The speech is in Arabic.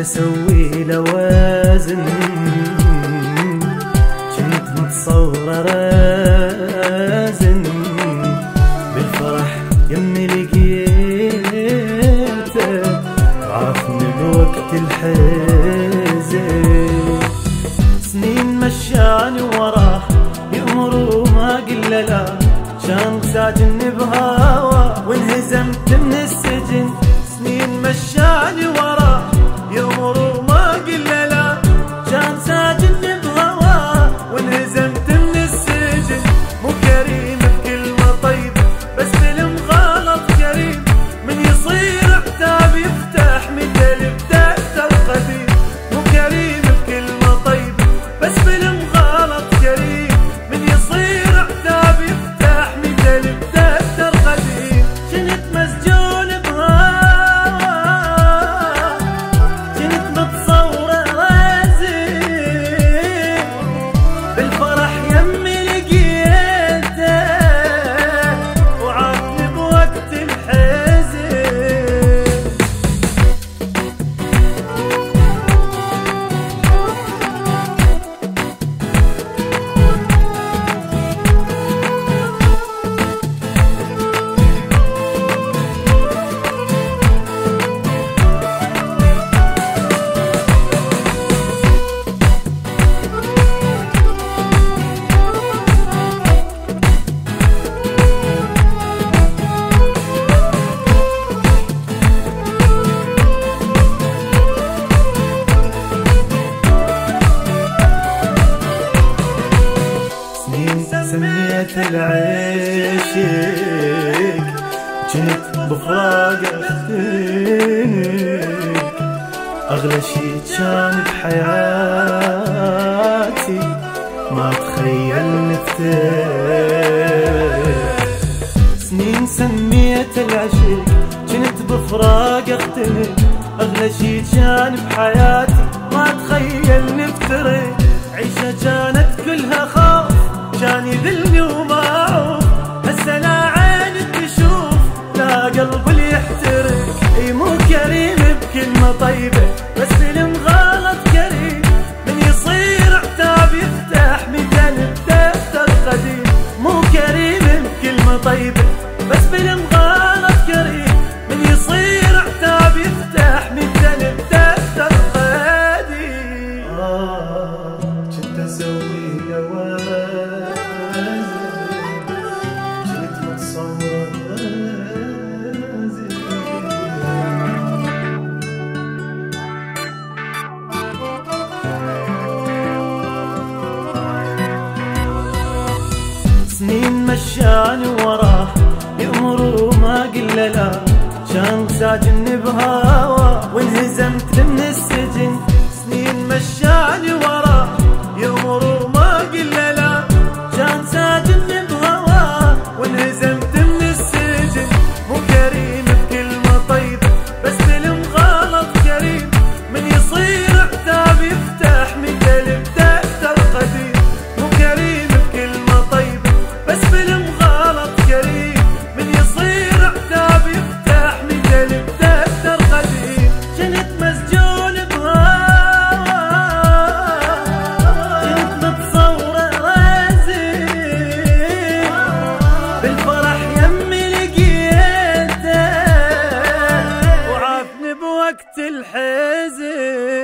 أسوي لوازن كنت متصور رازن بالفرح يمي لقيته. عافني بوقت الحزن. العشق. جنت بفراق أختك. أغلى شي كان بحياتي. ما تخيل نفتك سنين سميت العشق. كنت بفراق اختنق أغلى شي كان بحياتي. ما تخيل نفترق يذلني وما اعوف هسه لا عين تشوف لا قلب اللي يحترق. أي مو كريم بكلمة طيبة بس فيلم غلط كريم. من يصير عتاب يفتح مثل بدفتر قديم مو كريم بكلمة طيبة بس فيلم غلط كريم. من يصير عتاب يفتح مثل بدفتر قديم آه كنت أسوي مشاني وراه يأمر وما قل لا. كان ساجن بهوا وانهزمت من السجن. سنين مشاني وراه الحزن.